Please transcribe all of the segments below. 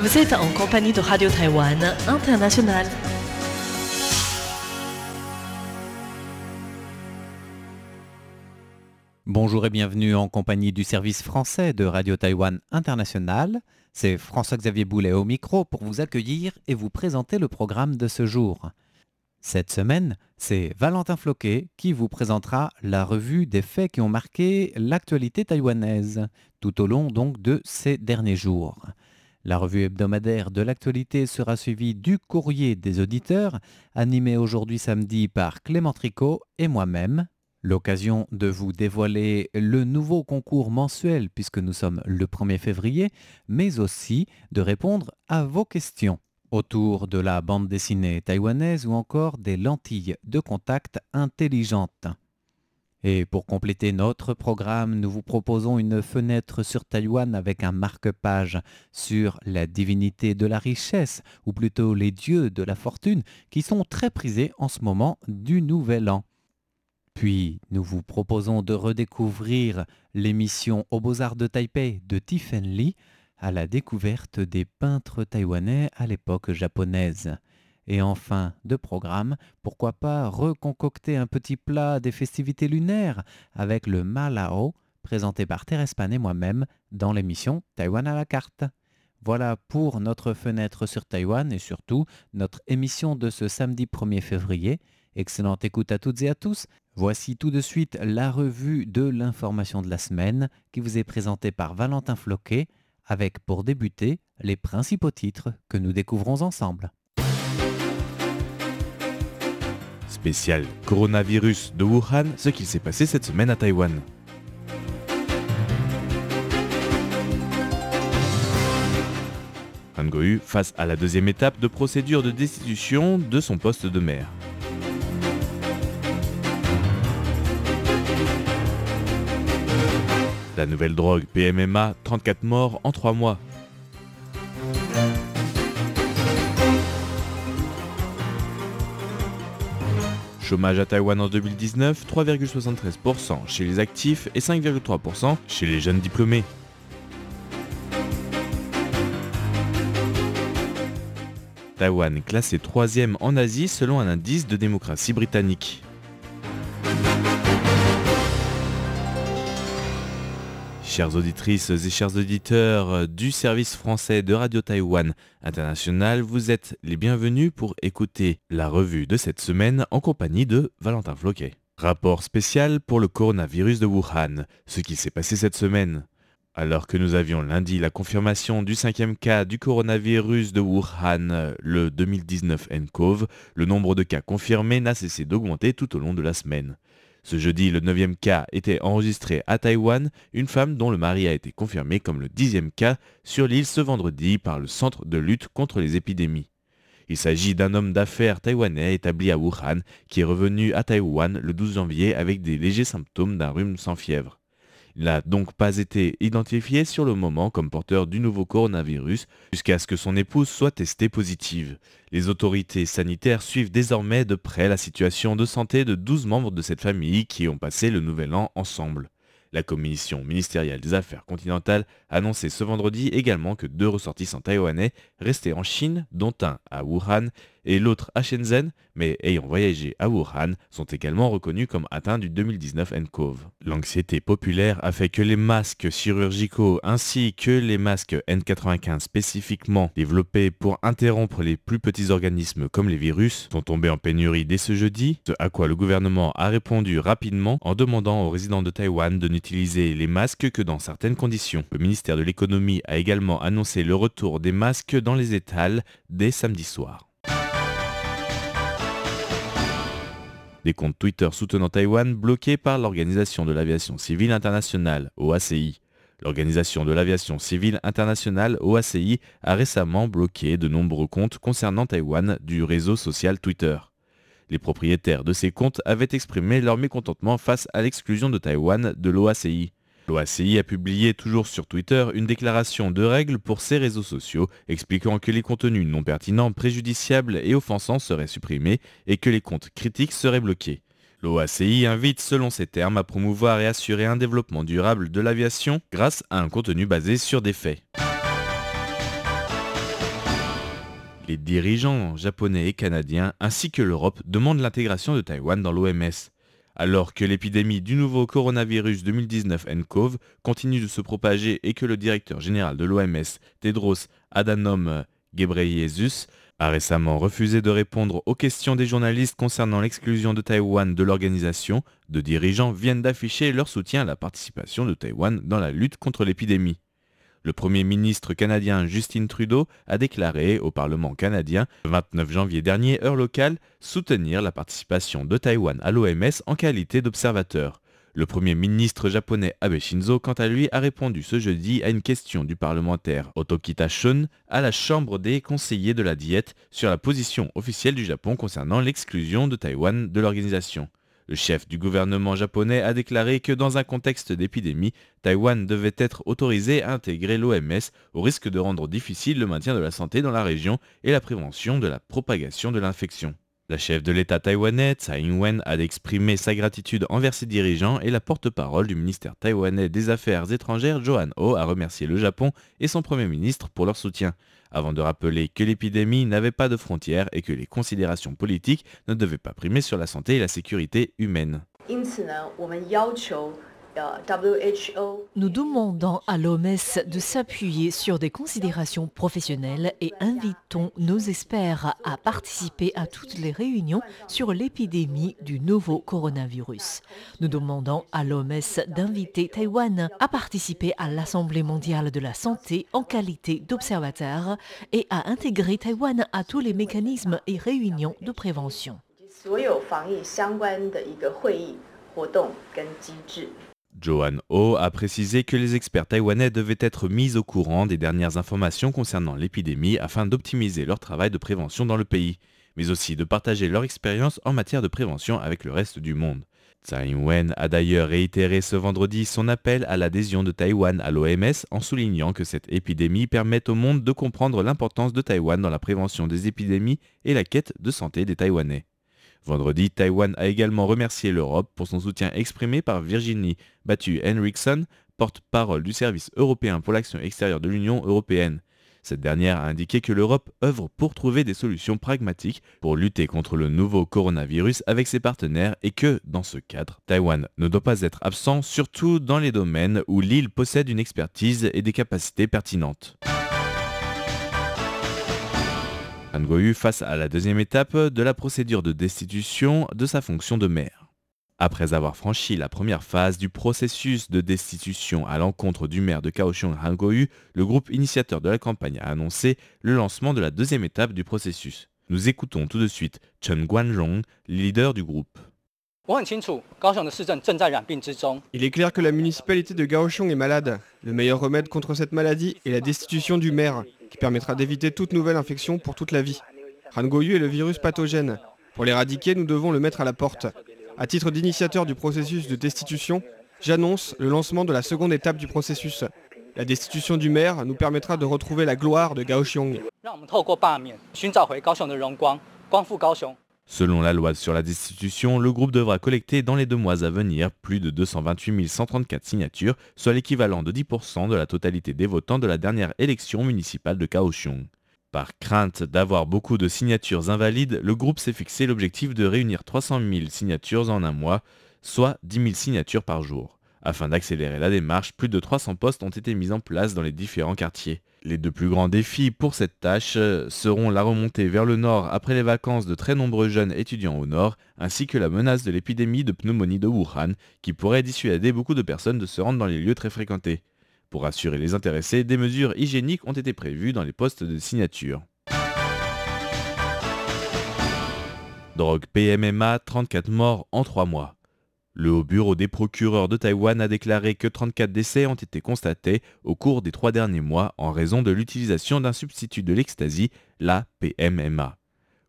Vous êtes en compagnie de Radio Taïwan International. Bonjour et bienvenue en compagnie du service français de Radio Taïwan International. C'est François-Xavier Boulet au micro pour vous accueillir et vous présenter le programme de ce jour. Cette semaine, c'est Valentin Floquet qui vous présentera la revue des faits qui ont marqué l'actualité taïwanaise tout au long donc de ces derniers jours. La revue hebdomadaire de l'actualité sera suivie du courrier des auditeurs, animé aujourd'hui samedi par Clément Tricot et moi-même. L'occasion de vous dévoiler le nouveau concours mensuel puisque nous sommes le 1er février, mais aussi de répondre à vos questions autour de la bande dessinée taïwanaise ou encore des lentilles de contact intelligentes. Et pour compléter notre programme, nous vous proposons une fenêtre sur Taïwan avec un marque-page sur la divinité de la richesse, ou plutôt les dieux de la fortune, qui sont très prisés en ce moment du Nouvel An. Puis, nous vous proposons de redécouvrir l'émission Aux Beaux-Arts de Taipei de Tiffen Lee, à la découverte des peintres taïwanais à l'époque japonaise. Et enfin, de programme, pourquoi pas reconcocter un petit plat des festivités lunaires avec le Malao, présenté par Thérèse et moi-même dans l'émission Taïwan à la carte. Voilà pour notre fenêtre sur Taïwan et surtout notre émission de ce samedi 1er février. Excellente écoute à toutes et à tous. Voici tout de suite la revue de l'information de la semaine qui vous est présentée par Valentin Floquet avec pour débuter les principaux titres que nous découvrons ensemble. Spécial coronavirus de Wuhan, ce qu'il s'est passé cette semaine à Taïwan. Han Goyu face à la deuxième étape de procédure de destitution de son poste de maire. La nouvelle drogue PMMA, 34 morts en 3 mois. Chômage à Taïwan en 2019, 3,73% chez les actifs et 5,3% chez les jeunes diplômés. Taïwan classé 3 en Asie selon un indice de démocratie britannique. Chères auditrices et chers auditeurs du service français de Radio Taïwan International, vous êtes les bienvenus pour écouter la revue de cette semaine en compagnie de Valentin Floquet. Rapport spécial pour le coronavirus de Wuhan, ce qui s'est passé cette semaine. Alors que nous avions lundi la confirmation du cinquième cas du coronavirus de Wuhan, le 2019 nCoV, le nombre de cas confirmés n'a cessé d'augmenter tout au long de la semaine. Ce jeudi, le neuvième cas était enregistré à Taïwan, une femme dont le mari a été confirmé comme le dixième cas sur l'île ce vendredi par le Centre de lutte contre les épidémies. Il s'agit d'un homme d'affaires taïwanais établi à Wuhan qui est revenu à Taïwan le 12 janvier avec des légers symptômes d'un rhume sans fièvre. Il n'a donc pas été identifié sur le moment comme porteur du nouveau coronavirus jusqu'à ce que son épouse soit testée positive. Les autorités sanitaires suivent désormais de près la situation de santé de 12 membres de cette famille qui ont passé le nouvel an ensemble. La commission ministérielle des affaires continentales a annoncé ce vendredi également que deux ressortissants taïwanais restés en Chine, dont un à Wuhan et l'autre à Shenzhen, mais ayant voyagé à Wuhan, sont également reconnus comme atteints du 2019 nCoV. L'anxiété populaire a fait que les masques chirurgicaux ainsi que les masques N95 spécifiquement développés pour interrompre les plus petits organismes comme les virus sont tombés en pénurie dès ce jeudi, ce à quoi le gouvernement a répondu rapidement en demandant aux résidents de Taïwan de n'utiliser les masques que dans certaines conditions. Le ministère de l'économie a également annoncé le retour des masques dans les étals dès samedi soir. Des comptes Twitter soutenant Taïwan bloqués par l'Organisation de l'aviation civile internationale, OACI. L'Organisation de l'aviation civile internationale, OACI, a récemment bloqué de nombreux comptes concernant Taïwan du réseau social Twitter. Les propriétaires de ces comptes avaient exprimé leur mécontentement face à l'exclusion de Taïwan de l'OACI. L'OACI a publié toujours sur Twitter une déclaration de règles pour ses réseaux sociaux expliquant que les contenus non pertinents, préjudiciables et offensants seraient supprimés et que les comptes critiques seraient bloqués. L'OACI invite, selon ses termes, à promouvoir et assurer un développement durable de l'aviation grâce à un contenu basé sur des faits. Les dirigeants japonais et canadiens ainsi que l'Europe demandent l'intégration de Taïwan dans l'OMS. Alors que l'épidémie du nouveau coronavirus 2019 nCoV continue de se propager et que le directeur général de l'OMS, Tedros Adhanom Ghebreyesus, a récemment refusé de répondre aux questions des journalistes concernant l'exclusion de Taïwan de l'organisation, deux dirigeants viennent d'afficher leur soutien à la participation de Taïwan dans la lutte contre l'épidémie. Le Premier ministre canadien Justin Trudeau a déclaré au Parlement canadien le 29 janvier dernier, heure locale, soutenir la participation de Taïwan à l'OMS en qualité d'observateur. Le Premier ministre japonais Abe Shinzo, quant à lui, a répondu ce jeudi à une question du parlementaire Otokita Shun à la Chambre des conseillers de la diète sur la position officielle du Japon concernant l'exclusion de Taïwan de l'organisation. Le chef du gouvernement japonais a déclaré que dans un contexte d'épidémie, Taïwan devait être autorisé à intégrer l'OMS au risque de rendre difficile le maintien de la santé dans la région et la prévention de la propagation de l'infection. La chef de l'État taïwanais, Tsai Ing-wen, a exprimé sa gratitude envers ses dirigeants et la porte-parole du ministère taïwanais des Affaires étrangères, Johan Ho, a remercié le Japon et son Premier ministre pour leur soutien, avant de rappeler que l'épidémie n'avait pas de frontières et que les considérations politiques ne devaient pas primer sur la santé et la sécurité humaine. Nous demandons à l'OMS de s'appuyer sur des considérations professionnelles et invitons nos experts à participer à toutes les réunions sur l'épidémie du nouveau coronavirus. Nous demandons à l'OMS d'inviter Taïwan à participer à l'Assemblée mondiale de la santé en qualité d'observateur et à intégrer Taïwan à tous les mécanismes et réunions de prévention. Johan Ho a précisé que les experts taïwanais devaient être mis au courant des dernières informations concernant l'épidémie afin d'optimiser leur travail de prévention dans le pays, mais aussi de partager leur expérience en matière de prévention avec le reste du monde. Tsai Ing-wen a d'ailleurs réitéré ce vendredi son appel à l'adhésion de Taïwan à l'OMS en soulignant que cette épidémie permet au monde de comprendre l'importance de Taïwan dans la prévention des épidémies et la quête de santé des Taïwanais. Vendredi, Taïwan a également remercié l'Europe pour son soutien exprimé par Virginie Battu Henriksen, porte-parole du service européen pour l'action extérieure de l'Union européenne. Cette dernière a indiqué que l'Europe œuvre pour trouver des solutions pragmatiques pour lutter contre le nouveau coronavirus avec ses partenaires et que, dans ce cadre, Taïwan ne doit pas être absent, surtout dans les domaines où l'île possède une expertise et des capacités pertinentes. Han Goyu face à la deuxième étape de la procédure de destitution de sa fonction de maire. Après avoir franchi la première phase du processus de destitution à l'encontre du maire de Kaohsiung Han Goyu, le groupe initiateur de la campagne a annoncé le lancement de la deuxième étape du processus. Nous écoutons tout de suite Chen Guanzhong, leader du groupe. Il est clair que la municipalité de Kaohsiung est malade. Le meilleur remède contre cette maladie est la destitution du maire qui permettra d'éviter toute nouvelle infection pour toute la vie. Rangoyu est le virus pathogène. Pour l'éradiquer, nous devons le mettre à la porte. À titre d'initiateur du processus de destitution, j'annonce le lancement de la seconde étape du processus. La destitution du maire nous permettra de retrouver la gloire de Kaohsiung. Selon la loi sur la destitution, le groupe devra collecter dans les deux mois à venir plus de 228 134 signatures, soit l'équivalent de 10% de la totalité des votants de la dernière élection municipale de Kaohsiung. Par crainte d'avoir beaucoup de signatures invalides, le groupe s'est fixé l'objectif de réunir 300 000 signatures en un mois, soit 10 000 signatures par jour. Afin d'accélérer la démarche, plus de 300 postes ont été mis en place dans les différents quartiers. Les deux plus grands défis pour cette tâche euh, seront la remontée vers le nord après les vacances de très nombreux jeunes étudiants au nord, ainsi que la menace de l'épidémie de pneumonie de Wuhan, qui pourrait dissuader beaucoup de personnes de se rendre dans les lieux très fréquentés. Pour assurer les intéressés, des mesures hygiéniques ont été prévues dans les postes de signature. Drogue PMMA, 34 morts en 3 mois. Le Haut Bureau des procureurs de Taïwan a déclaré que 34 décès ont été constatés au cours des trois derniers mois en raison de l'utilisation d'un substitut de l'ecstasy, la PMMA.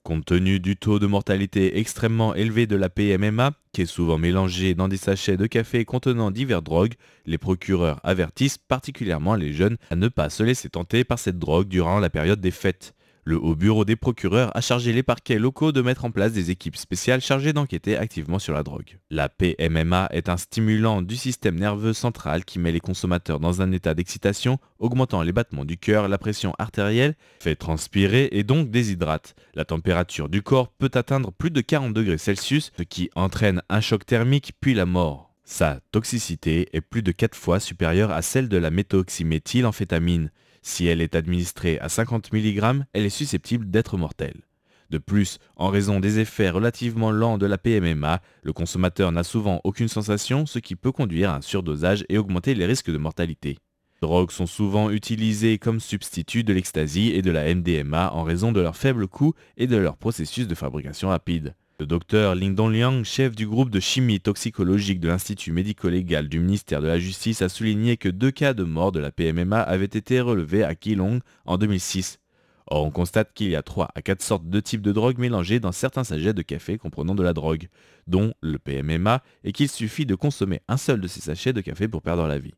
Compte tenu du taux de mortalité extrêmement élevé de la PMMA, qui est souvent mélangé dans des sachets de café contenant diverses drogues, les procureurs avertissent particulièrement les jeunes à ne pas se laisser tenter par cette drogue durant la période des fêtes. Le haut bureau des procureurs a chargé les parquets locaux de mettre en place des équipes spéciales chargées d'enquêter activement sur la drogue. La PMMA est un stimulant du système nerveux central qui met les consommateurs dans un état d'excitation, augmentant les battements du cœur, la pression artérielle, fait transpirer et donc déshydrate. La température du corps peut atteindre plus de 40 degrés Celsius, ce qui entraîne un choc thermique puis la mort. Sa toxicité est plus de 4 fois supérieure à celle de la méthoxyméthylamphétamine. Si elle est administrée à 50 mg, elle est susceptible d'être mortelle. De plus, en raison des effets relativement lents de la PMMA, le consommateur n'a souvent aucune sensation, ce qui peut conduire à un surdosage et augmenter les risques de mortalité. Les drogues sont souvent utilisées comme substitut de l'ecstasy et de la MDMA en raison de leur faible coût et de leur processus de fabrication rapide. Le docteur Lingdong Liang, chef du groupe de chimie toxicologique de l'Institut médico-légal du ministère de la Justice, a souligné que deux cas de mort de la PMMA avaient été relevés à Keelong en 2006. Or, on constate qu'il y a 3 à 4 sortes de types de drogues mélangées dans certains sachets de café comprenant de la drogue, dont le PMMA, et qu'il suffit de consommer un seul de ces sachets de café pour perdre la vie.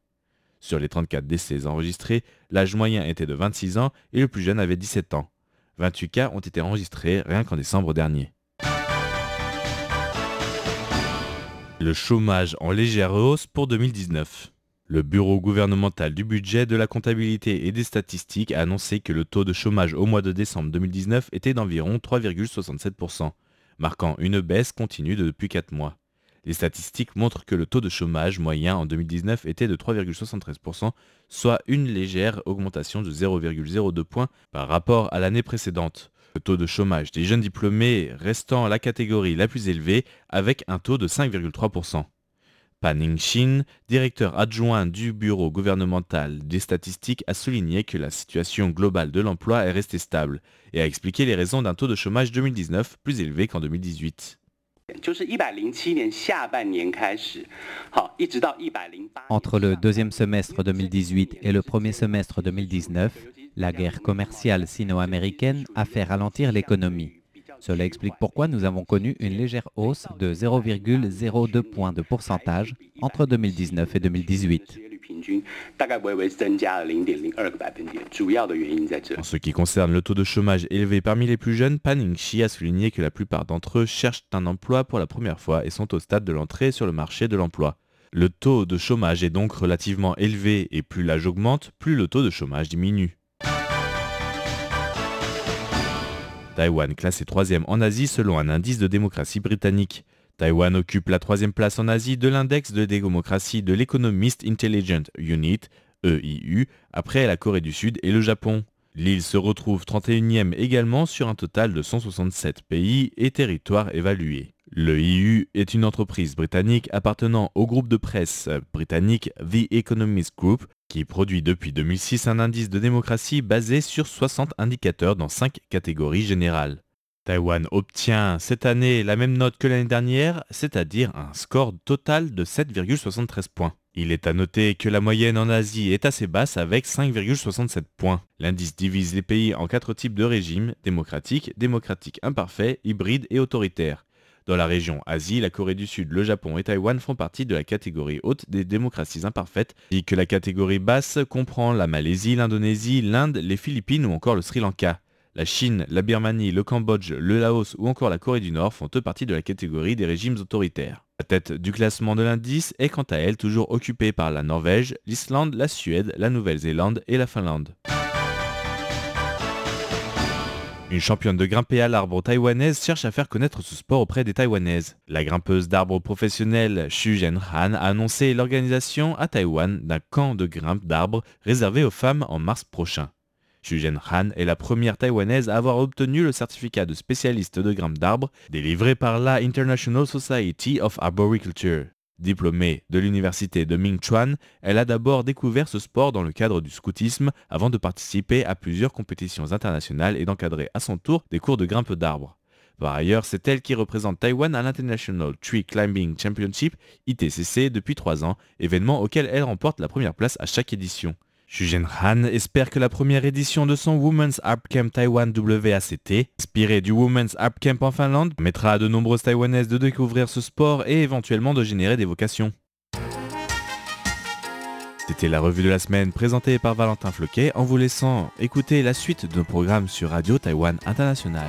Sur les 34 décès enregistrés, l'âge moyen était de 26 ans et le plus jeune avait 17 ans. 28 cas ont été enregistrés rien qu'en décembre dernier. Le chômage en légère hausse pour 2019. Le Bureau gouvernemental du budget, de la comptabilité et des statistiques a annoncé que le taux de chômage au mois de décembre 2019 était d'environ 3,67%, marquant une baisse continue depuis 4 mois. Les statistiques montrent que le taux de chômage moyen en 2019 était de 3,73%, soit une légère augmentation de 0,02 points par rapport à l'année précédente. Le taux de chômage des jeunes diplômés restant la catégorie la plus élevée avec un taux de 5,3%. Pan Ning-shin, directeur adjoint du Bureau gouvernemental des statistiques, a souligné que la situation globale de l'emploi est restée stable et a expliqué les raisons d'un taux de chômage 2019 plus élevé qu'en 2018. Entre le deuxième semestre 2018 et le premier semestre 2019, la guerre commerciale sino-américaine a fait ralentir l'économie. Cela explique pourquoi nous avons connu une légère hausse de 0,02 points de pourcentage entre 2019 et 2018. En ce qui concerne le taux de chômage élevé parmi les plus jeunes, Pan a souligné que la plupart d'entre eux cherchent un emploi pour la première fois et sont au stade de l'entrée sur le marché de l'emploi. Le taux de chômage est donc relativement élevé et plus l'âge augmente, plus le taux de chômage diminue. Taïwan classé troisième en Asie selon un indice de démocratie britannique. Taïwan occupe la troisième place en Asie de l'index de démocratie de l'Economist Intelligent Unit, EIU, après la Corée du Sud et le Japon. L'île se retrouve 31e également sur un total de 167 pays et territoires évalués. Le EU est une entreprise britannique appartenant au groupe de presse britannique The Economist Group qui produit depuis 2006 un indice de démocratie basé sur 60 indicateurs dans 5 catégories générales. Taïwan obtient cette année la même note que l'année dernière, c'est-à-dire un score total de 7,73 points. Il est à noter que la moyenne en Asie est assez basse avec 5,67 points. L'indice divise les pays en quatre types de régimes, démocratiques, démocratiques imparfaits, hybrides et autoritaires. Dans la région Asie, la Corée du Sud, le Japon et Taïwan font partie de la catégorie haute des démocraties imparfaites, et que la catégorie basse comprend la Malaisie, l'Indonésie, l'Inde, les Philippines ou encore le Sri Lanka. La Chine, la Birmanie, le Cambodge, le Laos ou encore la Corée du Nord font eux partie de la catégorie des régimes autoritaires. La tête du classement de l'indice est quant à elle toujours occupée par la Norvège, l'Islande, la Suède, la Nouvelle-Zélande et la Finlande. Une championne de grimper à l'arbre taïwanaise cherche à faire connaître ce sport auprès des Taïwanaises. La grimpeuse d'arbre professionnelle Xu Zhenhan a annoncé l'organisation à Taïwan d'un camp de grimpe d'arbres réservé aux femmes en mars prochain. Xu Zhenhan est la première taïwanaise à avoir obtenu le certificat de spécialiste de grimpe d'arbres délivré par la International Society of Arboriculture. Diplômée de l'université de Mingchuan, elle a d'abord découvert ce sport dans le cadre du scoutisme avant de participer à plusieurs compétitions internationales et d'encadrer à son tour des cours de grimpe d'arbres. Par ailleurs, c'est elle qui représente Taïwan à l'International Tree Climbing Championship, ITCC, depuis trois ans, événement auquel elle remporte la première place à chaque édition. Shujen Han espère que la première édition de son Women's Art Camp Taiwan WACT, inspirée du Women's Art Camp en Finlande, mettra à de nombreuses Taïwanaises de découvrir ce sport et éventuellement de générer des vocations. C'était la revue de la semaine présentée par Valentin Floquet en vous laissant écouter la suite de nos programmes sur Radio Taïwan International.